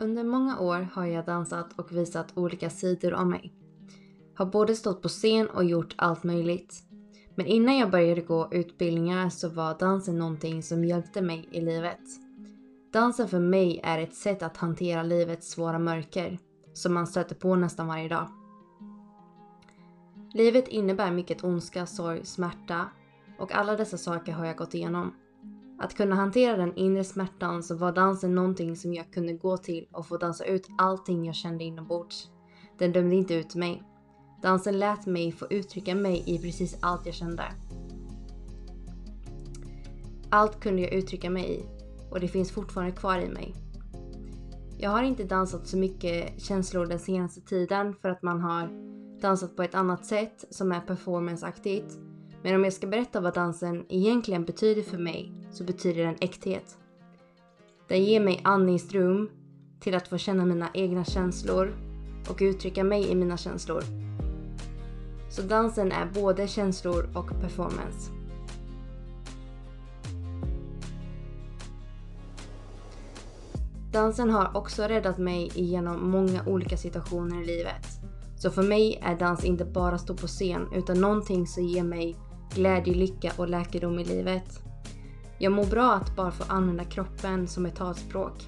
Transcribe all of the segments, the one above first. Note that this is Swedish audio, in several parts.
Under många år har jag dansat och visat olika sidor av mig. Har både stått på scen och gjort allt möjligt. Men innan jag började gå utbildningar så var dansen någonting som hjälpte mig i livet. Dansen för mig är ett sätt att hantera livets svåra mörker som man stöter på nästan varje dag. Livet innebär mycket ondska, sorg, smärta och alla dessa saker har jag gått igenom. Att kunna hantera den inre smärtan så var dansen någonting som jag kunde gå till och få dansa ut allting jag kände inombords. Den dömde inte ut mig. Dansen lät mig få uttrycka mig i precis allt jag kände. Allt kunde jag uttrycka mig i och det finns fortfarande kvar i mig. Jag har inte dansat så mycket känslor den senaste tiden för att man har dansat på ett annat sätt som är performanceaktigt. Men om jag ska berätta vad dansen egentligen betyder för mig så betyder den äkthet. Den ger mig andningsrum till att få känna mina egna känslor och uttrycka mig i mina känslor. Så dansen är både känslor och performance. Dansen har också räddat mig igenom många olika situationer i livet. Så för mig är dans inte bara stå på scen utan någonting som ger mig glädje, lycka och läkedom i livet. Jag mår bra att bara få använda kroppen som ett talspråk.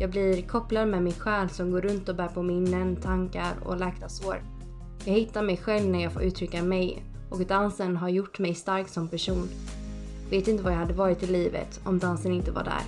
Jag blir kopplad med min själ som går runt och bär på minnen, tankar och läkta sår. Jag hittar mig själv när jag får uttrycka mig och dansen har gjort mig stark som person. Vet inte vad jag hade varit i livet om dansen inte var där.